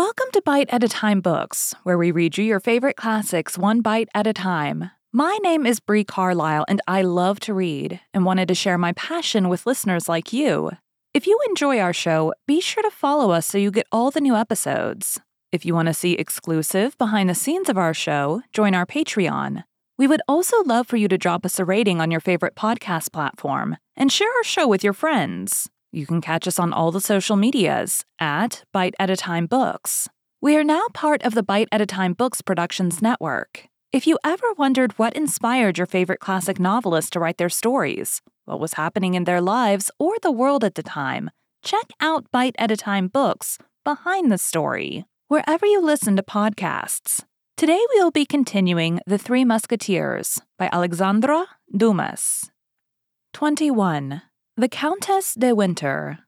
Welcome to Bite at a Time Books, where we read you your favorite classics one bite at a time. My name is Bree Carlisle, and I love to read and wanted to share my passion with listeners like you. If you enjoy our show, be sure to follow us so you get all the new episodes. If you want to see exclusive behind the scenes of our show, join our Patreon. We would also love for you to drop us a rating on your favorite podcast platform and share our show with your friends. You can catch us on all the social medias at Bite at a Time Books. We are now part of the Bite at a Time Books Productions Network. If you ever wondered what inspired your favorite classic novelists to write their stories, what was happening in their lives or the world at the time, check out Bite at a Time Books Behind the Story, wherever you listen to podcasts. Today we will be continuing The Three Musketeers by Alexandre Dumas. 21. The Countess de Winter.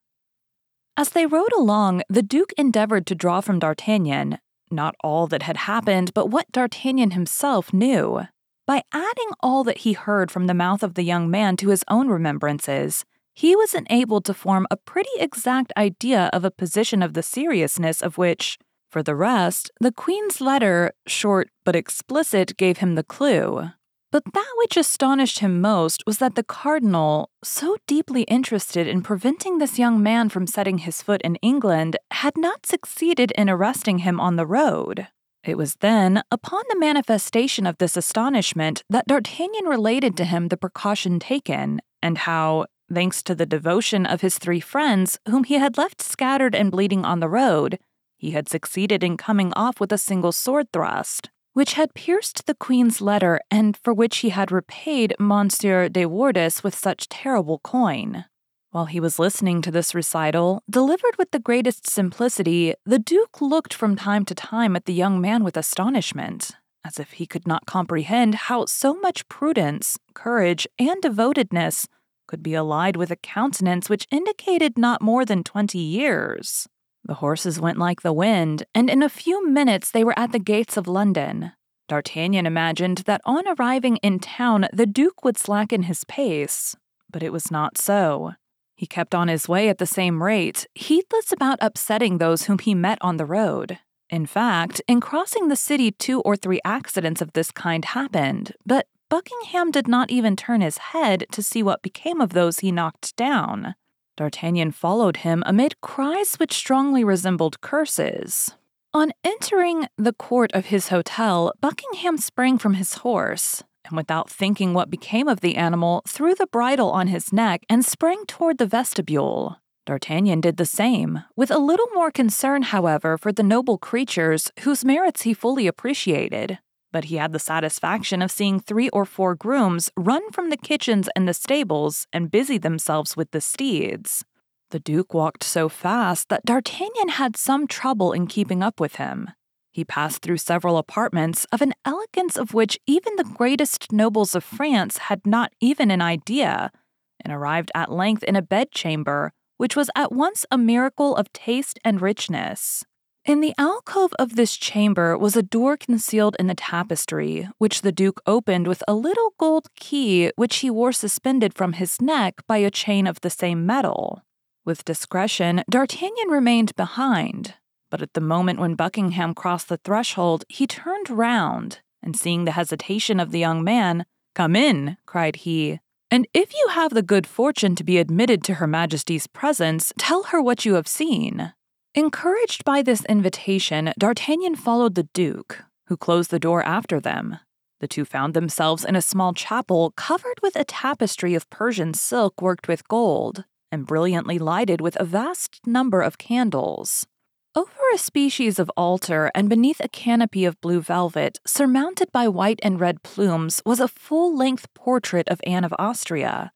As they rode along, the Duke endeavored to draw from D'Artagnan not all that had happened, but what D'Artagnan himself knew. By adding all that he heard from the mouth of the young man to his own remembrances, he was enabled to form a pretty exact idea of a position of the seriousness of which, for the rest, the Queen's letter, short but explicit, gave him the clue. But that which astonished him most was that the cardinal, so deeply interested in preventing this young man from setting his foot in England, had not succeeded in arresting him on the road. It was then, upon the manifestation of this astonishment, that D'Artagnan related to him the precaution taken, and how, thanks to the devotion of his three friends, whom he had left scattered and bleeding on the road, he had succeeded in coming off with a single sword thrust which had pierced the Queen's letter and for which he had repaid Monsieur de Wardes with such terrible coin. While he was listening to this recital, delivered with the greatest simplicity, the Duke looked from time to time at the young man with astonishment, as if he could not comprehend how so much prudence, courage, and devotedness could be allied with a countenance which indicated not more than twenty years. The horses went like the wind, and in a few minutes they were at the gates of London. D'Artagnan imagined that on arriving in town the Duke would slacken his pace, but it was not so. He kept on his way at the same rate, heedless about upsetting those whom he met on the road. In fact, in crossing the city, two or three accidents of this kind happened, but Buckingham did not even turn his head to see what became of those he knocked down. D'Artagnan followed him amid cries which strongly resembled curses. On entering the court of his hotel, Buckingham sprang from his horse, and without thinking what became of the animal, threw the bridle on his neck and sprang toward the vestibule. D'Artagnan did the same, with a little more concern, however, for the noble creatures whose merits he fully appreciated but he had the satisfaction of seeing three or four grooms run from the kitchens and the stables and busy themselves with the steeds. The Duke walked so fast that D'Artagnan had some trouble in keeping up with him. He passed through several apartments of an elegance of which even the greatest nobles of France had not even an idea, and arrived at length in a bedchamber which was at once a miracle of taste and richness. In the alcove of this chamber was a door concealed in the tapestry, which the Duke opened with a little gold key which he wore suspended from his neck by a chain of the same metal. With discretion, D'Artagnan remained behind, but at the moment when Buckingham crossed the threshold, he turned round, and seeing the hesitation of the young man, Come in, cried he, and if you have the good fortune to be admitted to Her Majesty's presence, tell her what you have seen. Encouraged by this invitation, D'Artagnan followed the Duke, who closed the door after them. The two found themselves in a small chapel covered with a tapestry of Persian silk worked with gold, and brilliantly lighted with a vast number of candles. Over a species of altar and beneath a canopy of blue velvet, surmounted by white and red plumes, was a full length portrait of Anne of Austria,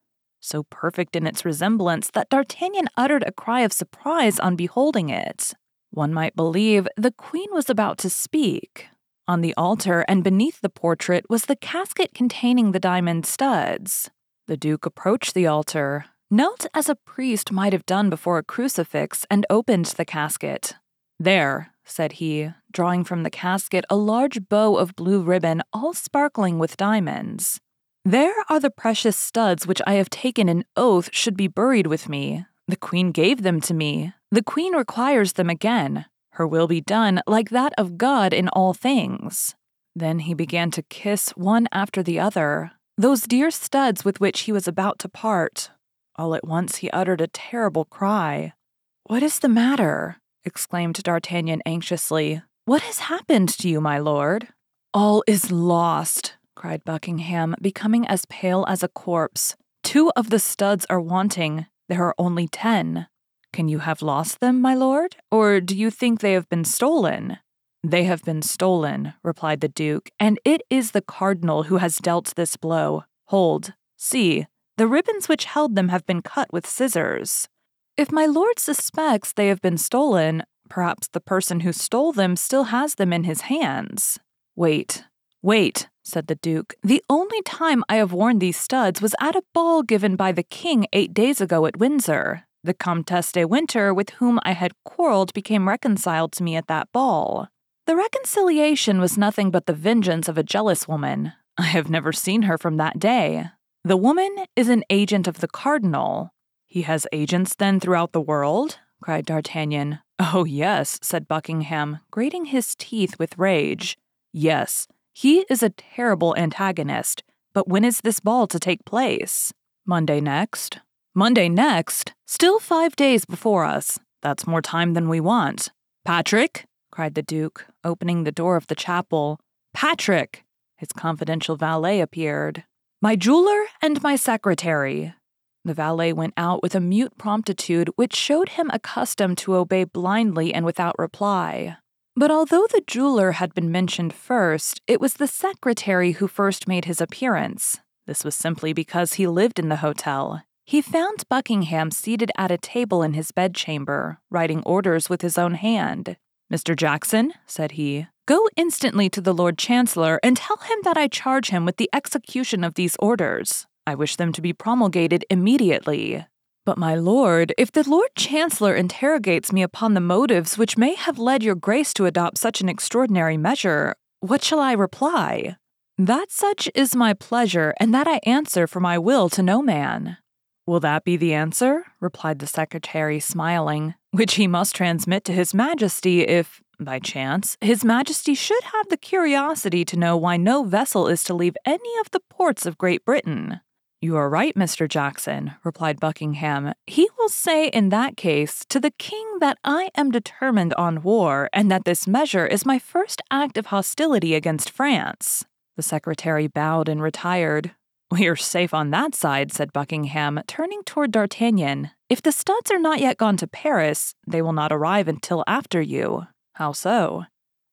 so perfect in its resemblance that D'Artagnan uttered a cry of surprise on beholding it. One might believe the queen was about to speak. On the altar and beneath the portrait was the casket containing the diamond studs. The duke approached the altar, knelt as a priest might have done before a crucifix, and opened the casket. There, said he, drawing from the casket a large bow of blue ribbon all sparkling with diamonds. There are the precious studs which I have taken an oath should be buried with me. The queen gave them to me. The queen requires them again. Her will be done like that of God in all things. Then he began to kiss one after the other, those dear studs with which he was about to part. All at once he uttered a terrible cry. What is the matter? exclaimed D'Artagnan anxiously. What has happened to you, my lord? All is lost, cried Buckingham, becoming as pale as a corpse. Two of the studs are wanting. There are only ten. Can you have lost them, my lord? Or do you think they have been stolen? They have been stolen, replied the Duke, and it is the Cardinal who has dealt this blow. Hold, see, the ribbons which held them have been cut with scissors. If my lord suspects they have been stolen, perhaps the person who stole them still has them in his hands. Wait, wait, said the Duke. The only time I have worn these studs was at a ball given by the king eight days ago at Windsor. The Comtesse de Winter, with whom I had quarreled, became reconciled to me at that ball. The reconciliation was nothing but the vengeance of a jealous woman. I have never seen her from that day. The woman is an agent of the cardinal. He has agents then throughout the world? cried D'Artagnan. Oh, yes, said Buckingham, grating his teeth with rage. Yes, he is a terrible antagonist. But when is this ball to take place? Monday next. Monday next? Still five days before us. That's more time than we want. Patrick, cried the Duke, opening the door of the chapel. Patrick! His confidential valet appeared. My jeweler and my secretary. The valet went out with a mute promptitude which showed him accustomed to obey blindly and without reply. But although the jeweler had been mentioned first, it was the secretary who first made his appearance. This was simply because he lived in the hotel. He found Buckingham seated at a table in his bedchamber, writing orders with his own hand. Mr. Jackson, said he, Go instantly to the Lord Chancellor and tell him that I charge him with the execution of these orders. I wish them to be promulgated immediately. But, my lord, if the Lord Chancellor interrogates me upon the motives which may have led your grace to adopt such an extraordinary measure, what shall I reply? That such is my pleasure, and that I answer for my will to no man. Will that be the answer? replied the secretary, smiling, which he must transmit to His Majesty if, by chance, His Majesty should have the curiosity to know why no vessel is to leave any of the ports of Great Britain. You are right, Mr. Jackson, replied Buckingham. He will say in that case to the king that I am determined on war, and that this measure is my first act of hostility against France. The secretary bowed and retired. We are safe on that side, said Buckingham, turning toward D'Artagnan. If the studs are not yet gone to Paris, they will not arrive until after you. How so?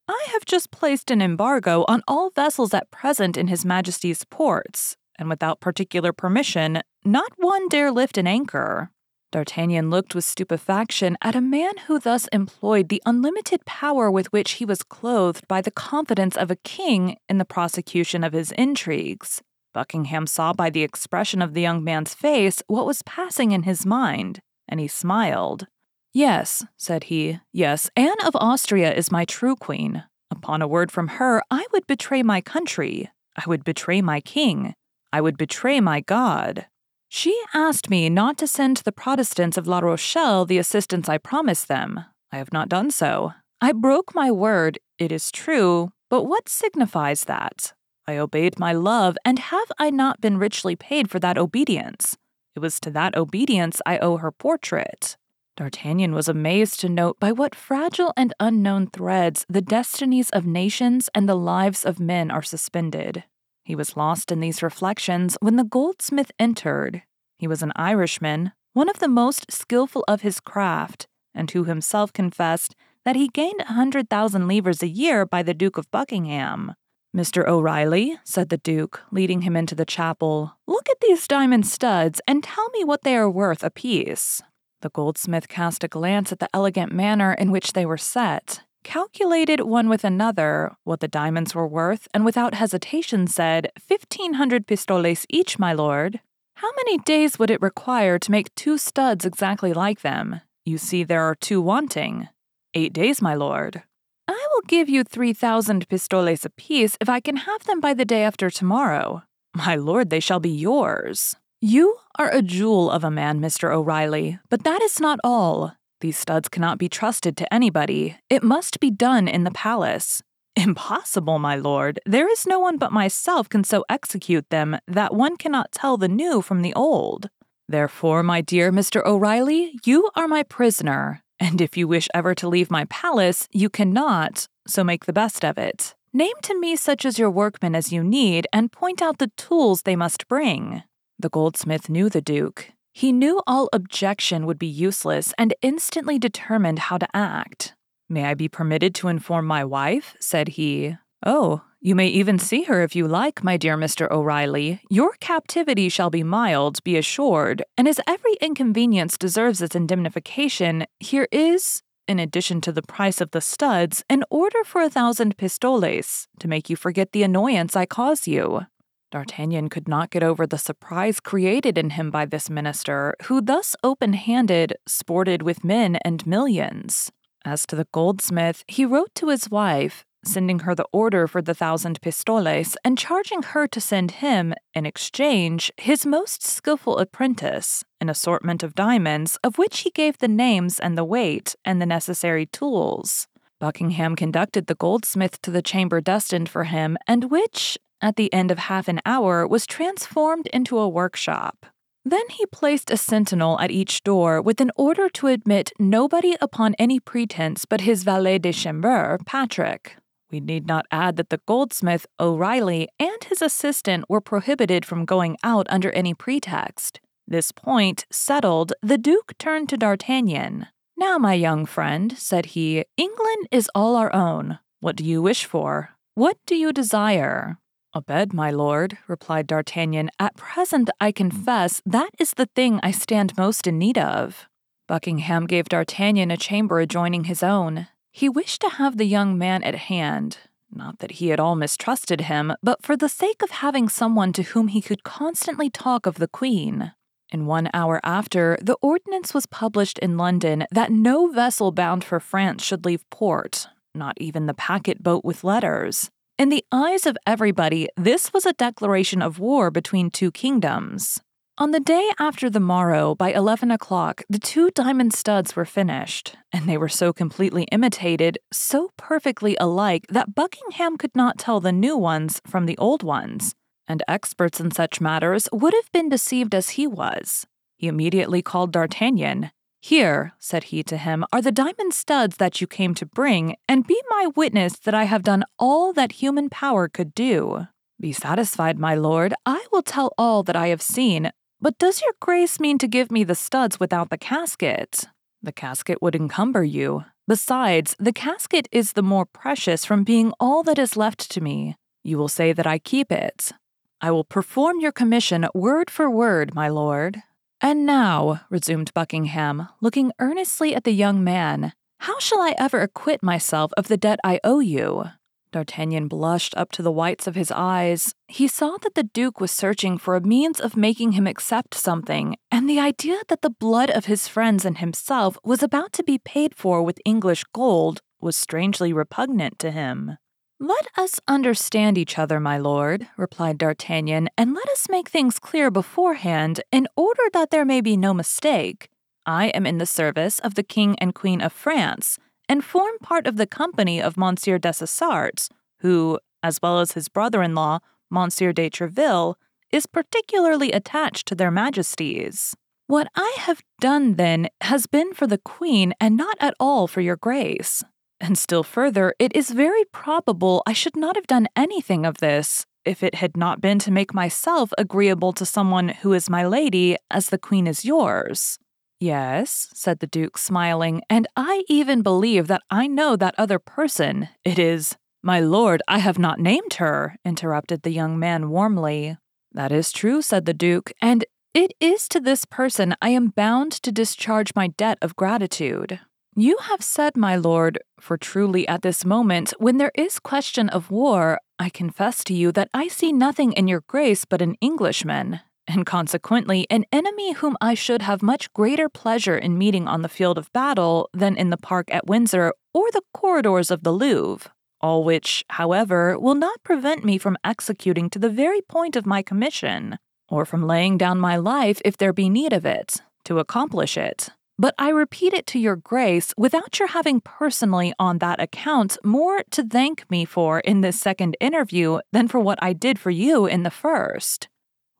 I have just placed an embargo on all vessels at present in His Majesty's ports, and without particular permission, not one dare lift an anchor. D'Artagnan looked with stupefaction at a man who thus employed the unlimited power with which he was clothed by the confidence of a king in the prosecution of his intrigues. Buckingham saw by the expression of the young man's face what was passing in his mind, and he smiled. Yes, said he, yes, Anne of Austria is my true queen. Upon a word from her, I would betray my country. I would betray my king. I would betray my God. She asked me not to send to the Protestants of La Rochelle the assistance I promised them. I have not done so. I broke my word, it is true, but what signifies that? I obeyed my love, and have I not been richly paid for that obedience? It was to that obedience I owe her portrait. D'Artagnan was amazed to note by what fragile and unknown threads the destinies of nations and the lives of men are suspended. He was lost in these reflections when the goldsmith entered. He was an Irishman, one of the most skilful of his craft, and who himself confessed that he gained a hundred thousand livres a year by the Duke of Buckingham. Mr. O'Reilly, said the Duke, leading him into the chapel, look at these diamond studs and tell me what they are worth apiece. The goldsmith cast a glance at the elegant manner in which they were set, calculated one with another what the diamonds were worth, and without hesitation said, Fifteen hundred pistoles each, my lord. How many days would it require to make two studs exactly like them? You see, there are two wanting. Eight days, my lord. I will give you three thousand pistoles apiece if I can have them by the day after tomorrow. My lord, they shall be yours. You are a jewel of a man, Mr. O'Reilly, but that is not all. These studs cannot be trusted to anybody. It must be done in the palace. Impossible, my lord. There is no one but myself can so execute them that one cannot tell the new from the old. Therefore, my dear Mr. O'Reilly, you are my prisoner, and if you wish ever to leave my palace, you cannot, so make the best of it. Name to me such as your workmen as you need, and point out the tools they must bring. The goldsmith knew the Duke. He knew all objection would be useless and instantly determined how to act. May I be permitted to inform my wife? said he. Oh, you may even see her if you like, my dear Mr. O'Reilly. Your captivity shall be mild, be assured, and as every inconvenience deserves its indemnification, here is, in addition to the price of the studs, an order for a thousand pistoles to make you forget the annoyance I cause you. D'Artagnan could not get over the surprise created in him by this minister, who thus open handed sported with men and millions. As to the goldsmith, he wrote to his wife, sending her the order for the thousand pistoles and charging her to send him, in exchange, his most skilful apprentice, an assortment of diamonds, of which he gave the names and the weight and the necessary tools. Buckingham conducted the goldsmith to the chamber destined for him, and which, at the end of half an hour, was transformed into a workshop. Then he placed a sentinel at each door with an order to admit nobody upon any pretense but his valet de chambre, Patrick. We need not add that the goldsmith, O'Reilly, and his assistant were prohibited from going out under any pretext. This point settled, the Duke turned to D'Artagnan. Now, my young friend, said he, England is all our own. What do you wish for? What do you desire? A bed, my lord, replied D'Artagnan. At present, I hmm. confess, that is the thing I stand most in need of. Buckingham gave D'Artagnan a chamber adjoining his own. He wished to have the young man at hand, not that he at all mistrusted him, but for the sake of having someone to whom he could constantly talk of the Queen. In one hour after, the ordinance was published in London that no vessel bound for France should leave port, not even the packet boat with letters. In the eyes of everybody, this was a declaration of war between two kingdoms. On the day after the morrow, by 11 o'clock, the two diamond studs were finished, and they were so completely imitated, so perfectly alike, that Buckingham could not tell the new ones from the old ones, and experts in such matters would have been deceived as he was. He immediately called D'Artagnan, here, said he to him, are the diamond studs that you came to bring, and be my witness that I have done all that human power could do. Be satisfied, my lord, I will tell all that I have seen, but does your grace mean to give me the studs without the casket? The casket would encumber you. Besides, the casket is the more precious from being all that is left to me. You will say that I keep it. I will perform your commission word for word, my lord. And now, resumed Buckingham, looking earnestly at the young man, how shall I ever acquit myself of the debt I owe you? D'Artagnan blushed up to the whites of his eyes. He saw that the Duke was searching for a means of making him accept something, and the idea that the blood of his friends and himself was about to be paid for with English gold was strangely repugnant to him. Let us understand each other, my lord, replied D'Artagnan, and let us make things clear beforehand, in order that there may be no mistake. I am in the service of the King and Queen of France, and form part of the company of Monsieur Dessessarts, who, as well as his brother in law, Monsieur de Treville, is particularly attached to their majesties. What I have done, then, has been for the Queen and not at all for your grace. And still further, it is very probable I should not have done anything of this if it had not been to make myself agreeable to someone who is my lady as the queen is yours. Yes, said the Duke, smiling, and I even believe that I know that other person. It is. My lord, I have not named her, interrupted the young man warmly. That is true, said the Duke, and it is to this person I am bound to discharge my debt of gratitude. You have said, my lord, for truly at this moment, when there is question of war, I confess to you that I see nothing in your grace but an Englishman, and consequently an enemy whom I should have much greater pleasure in meeting on the field of battle than in the park at Windsor or the corridors of the Louvre. All which, however, will not prevent me from executing to the very point of my commission, or from laying down my life if there be need of it, to accomplish it. But I repeat it to your grace without your having personally on that account more to thank me for in this second interview than for what I did for you in the first.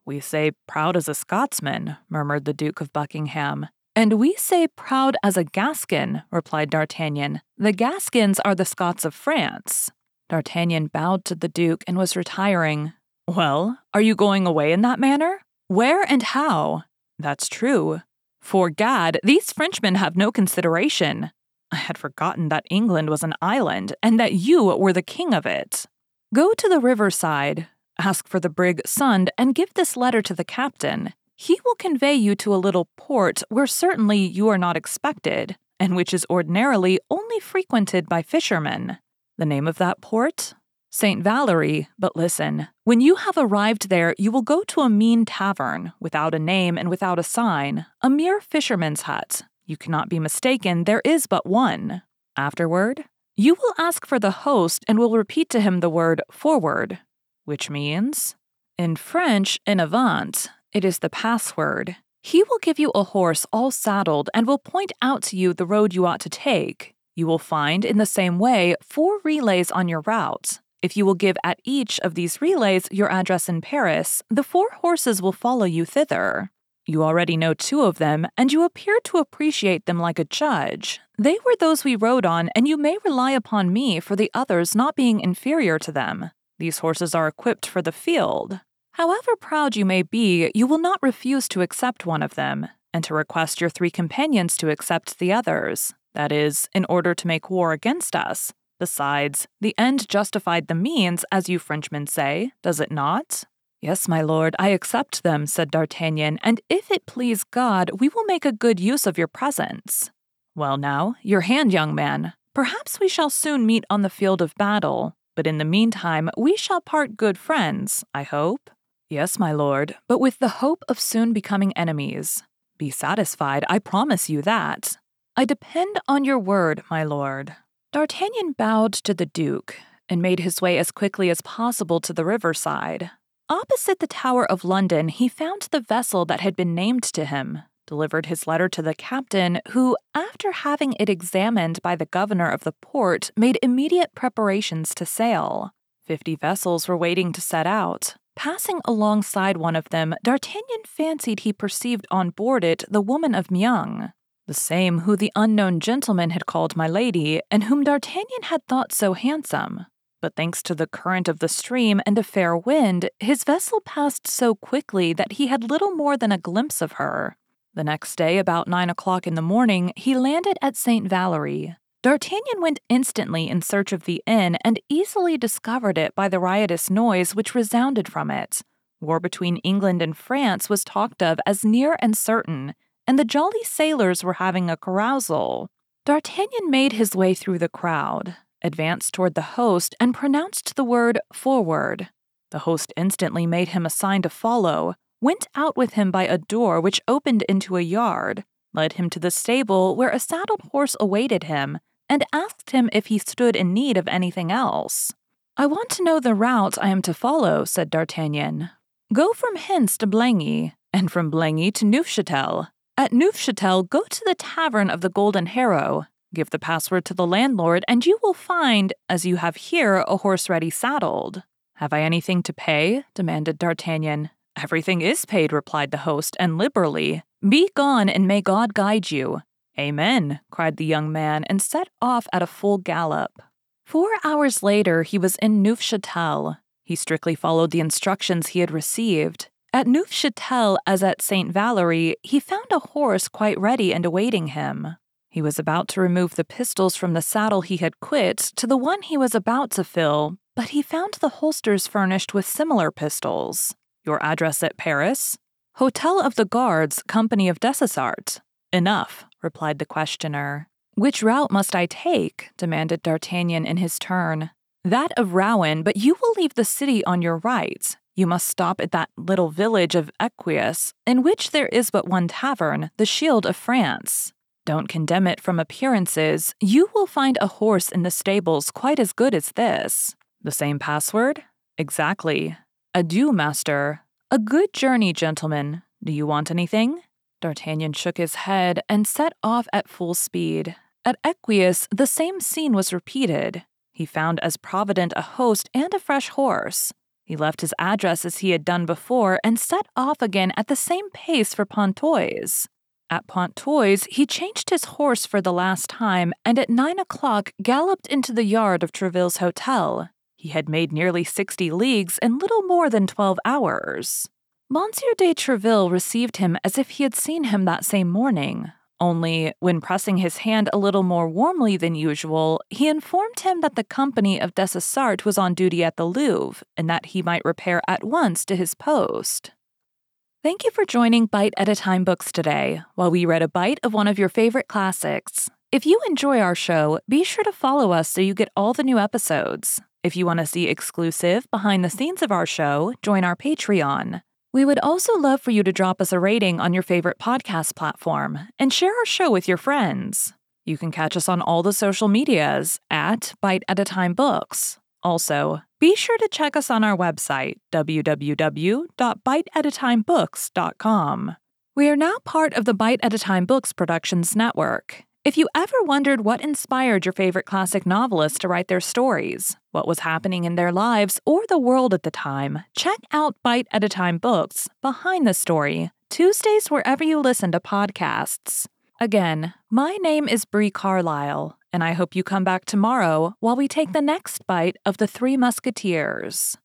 We say proud as a Scotsman, murmured the Duke of Buckingham. And we say proud as a Gascon, replied D'Artagnan. The Gascons are the Scots of France. D'Artagnan bowed to the Duke and was retiring. Well, are you going away in that manner? Where and how? That's true. For gad, these Frenchmen have no consideration. I had forgotten that England was an island and that you were the king of it. Go to the riverside, ask for the brig Sund, and give this letter to the captain. He will convey you to a little port where certainly you are not expected, and which is ordinarily only frequented by fishermen. The name of that port? St. Valery, but listen. When you have arrived there, you will go to a mean tavern, without a name and without a sign, a mere fisherman's hut. You cannot be mistaken, there is but one. Afterward, you will ask for the host and will repeat to him the word forward, which means, in French, in avant, it is the password. He will give you a horse all saddled and will point out to you the road you ought to take. You will find, in the same way, four relays on your route. If you will give at each of these relays your address in Paris, the four horses will follow you thither. You already know two of them, and you appear to appreciate them like a judge. They were those we rode on, and you may rely upon me for the others not being inferior to them. These horses are equipped for the field. However proud you may be, you will not refuse to accept one of them, and to request your three companions to accept the others. That is, in order to make war against us. Besides, the end justified the means, as you Frenchmen say, does it not? Yes, my lord, I accept them, said D'Artagnan, and if it please God, we will make a good use of your presence. Well, now, your hand, young man. Perhaps we shall soon meet on the field of battle, but in the meantime, we shall part good friends, I hope. Yes, my lord, but with the hope of soon becoming enemies. Be satisfied, I promise you that. I depend on your word, my lord. D'Artagnan bowed to the Duke and made his way as quickly as possible to the riverside. Opposite the Tower of London, he found the vessel that had been named to him, delivered his letter to the captain, who, after having it examined by the governor of the port, made immediate preparations to sail. Fifty vessels were waiting to set out. Passing alongside one of them, D'Artagnan fancied he perceived on board it the woman of Meung the same who the unknown gentleman had called my lady, and whom D'Artagnan had thought so handsome. But thanks to the current of the stream and a fair wind, his vessel passed so quickly that he had little more than a glimpse of her. The next day, about nine o'clock in the morning, he landed at St. Valery. D'Artagnan went instantly in search of the inn and easily discovered it by the riotous noise which resounded from it. War between England and France was talked of as near and certain, and the jolly sailors were having a carousal. D'Artagnan made his way through the crowd, advanced toward the host, and pronounced the word forward. The host instantly made him a sign to follow, went out with him by a door which opened into a yard, led him to the stable where a saddled horse awaited him, and asked him if he stood in need of anything else. I want to know the route I am to follow, said D'Artagnan. Go from hence to Blangy, and from Blangy to Neufchâtel, at Neufchâtel, go to the Tavern of the Golden Harrow, give the password to the landlord, and you will find, as you have here, a horse ready saddled. Have I anything to pay? demanded D'Artagnan. Everything is paid, replied the host, and liberally. Be gone, and may God guide you. Amen, cried the young man, and set off at a full gallop. Four hours later, he was in Neufchâtel. He strictly followed the instructions he had received. At Neufchâtel, as at St. Valery, he found a horse quite ready and awaiting him. He was about to remove the pistols from the saddle he had quit to the one he was about to fill, but he found the holsters furnished with similar pistols. Your address at Paris? Hotel of the Guards, Company of Dessessart. Enough, replied the questioner. Which route must I take? demanded D'Artagnan in his turn. That of Rouen, but you will leave the city on your right. You must stop at that little village of Ecouis, in which there is but one tavern, the Shield of France. Don't condemn it from appearances. You will find a horse in the stables quite as good as this. The same password? Exactly. Adieu, master. A good journey, gentlemen. Do you want anything? D'Artagnan shook his head and set off at full speed. At Ecouis, the same scene was repeated. He found as provident a host and a fresh horse. He left his address as he had done before and set off again at the same pace for Pontoise. At Pontoise, he changed his horse for the last time and at nine o'clock galloped into the yard of Tréville's hotel. He had made nearly sixty leagues in little more than twelve hours. Monsieur de Tréville received him as if he had seen him that same morning, only, when pressing his hand a little more warmly than usual, he informed him that the company of Dessessart was on duty at the Louvre and that he might repair at once to his post. Thank you for joining Bite at a Time Books today, while we read a bite of one of your favorite classics. If you enjoy our show, be sure to follow us so you get all the new episodes. If you want to see exclusive behind the scenes of our show, join our Patreon. We would also love for you to drop us a rating on your favorite podcast platform and share our show with your friends. You can catch us on all the social medias at Bite at a Time Books. Also, be sure to check us on our website, www.biteatatimebooks.com. We are now part of the Bite at a Time Books Productions Network. If you ever wondered what inspired your favorite classic novelists to write their stories, what was happening in their lives or the world at the time, check out Bite at a Time Books Behind the Story, Tuesdays wherever you listen to podcasts. Again, my name is Bree Carlile, and I hope you come back tomorrow while we take the next bite of the Three Musketeers.